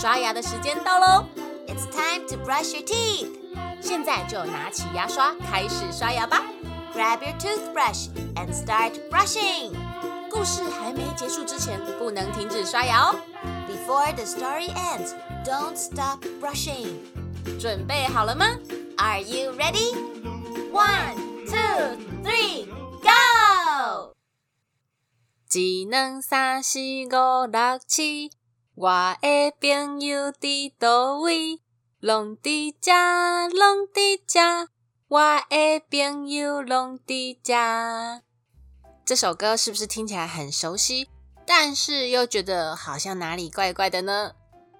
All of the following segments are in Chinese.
刷牙的时间到喽！It's time to brush your teeth。现在就拿起牙刷开始刷牙吧。Grab your toothbrush and start brushing。故事还没结束之前，不能停止刷牙哦。Before the story ends, don't stop brushing。准备好了吗？Are you ready? One, two, three, go！一、二、三、四、五、六、七。我的朋友伫倒位？拢伫遮，拢伫遮。我的朋友拢伫遮。这首歌是不是听起来很熟悉，但是又觉得好像哪里怪怪的呢？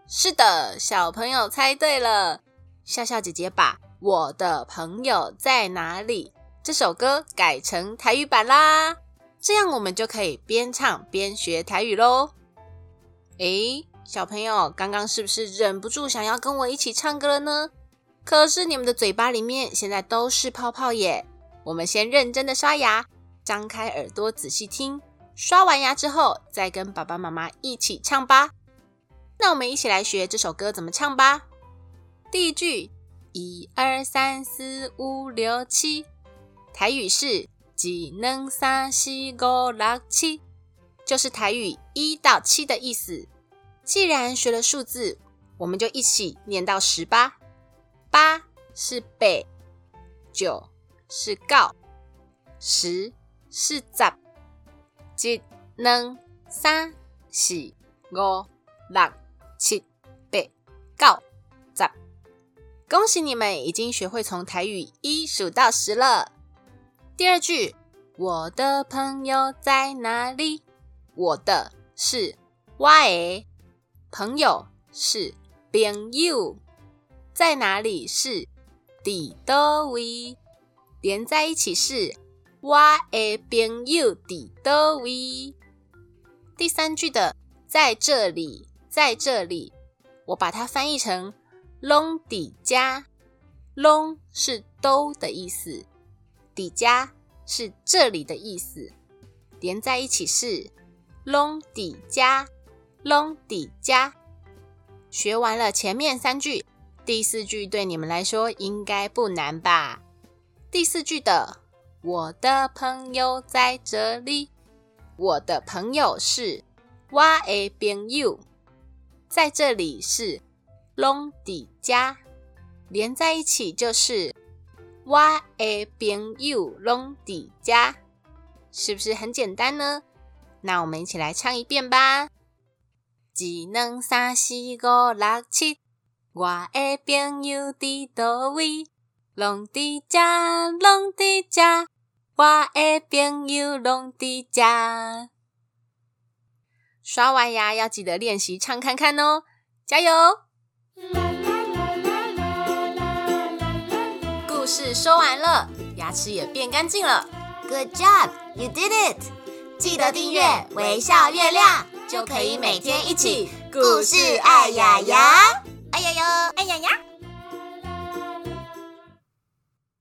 是的，小朋友猜对了。笑笑姐姐把我的朋友在哪里这首歌改成台语版啦，这样我们就可以边唱边学台语喽。诶。小朋友，刚刚是不是忍不住想要跟我一起唱歌了呢？可是你们的嘴巴里面现在都是泡泡耶。我们先认真的刷牙，张开耳朵仔细听。刷完牙之后，再跟爸爸妈妈一起唱吧。那我们一起来学这首歌怎么唱吧。第一句，一二三四五六七，台语是几能三四五六七，就是台语一到七的意思。既然学了数字，我们就一起念到十八。八是北，九是告，十是十，一、二、三、四、五、六、七、八、九、十。恭喜你们已经学会从台语一数到十了。第二句，我的朋友在哪里？我的是 Y。朋友是朋友，在哪里是？伫倒位，连在一起是我的朋友伫倒位。第三句的在这里，在这里，我把它翻译成拢底家，拢是都的意思，底家是这里的意思，连在一起是拢底家。拢底加，学完了前面三句，第四句对你们来说应该不难吧？第四句的“我的朋友在这里”，我的朋友是我的朋友，在这里是拢底加，连在一起就是我的朋友拢底加，是不是很简单呢？那我们一起来唱一遍吧。一、二、三、四、五、六、七，我的朋友伫倒位？拢伫遮，拢伫遮。我的朋友拢伫遮。刷完牙要记得练习唱看看哦，加油！故事说完了，牙齿也变干净了。Good job, you did it！记得订阅微笑月亮。就可以每天一起故事爱呀呀，爱呀呀，爱呀呀。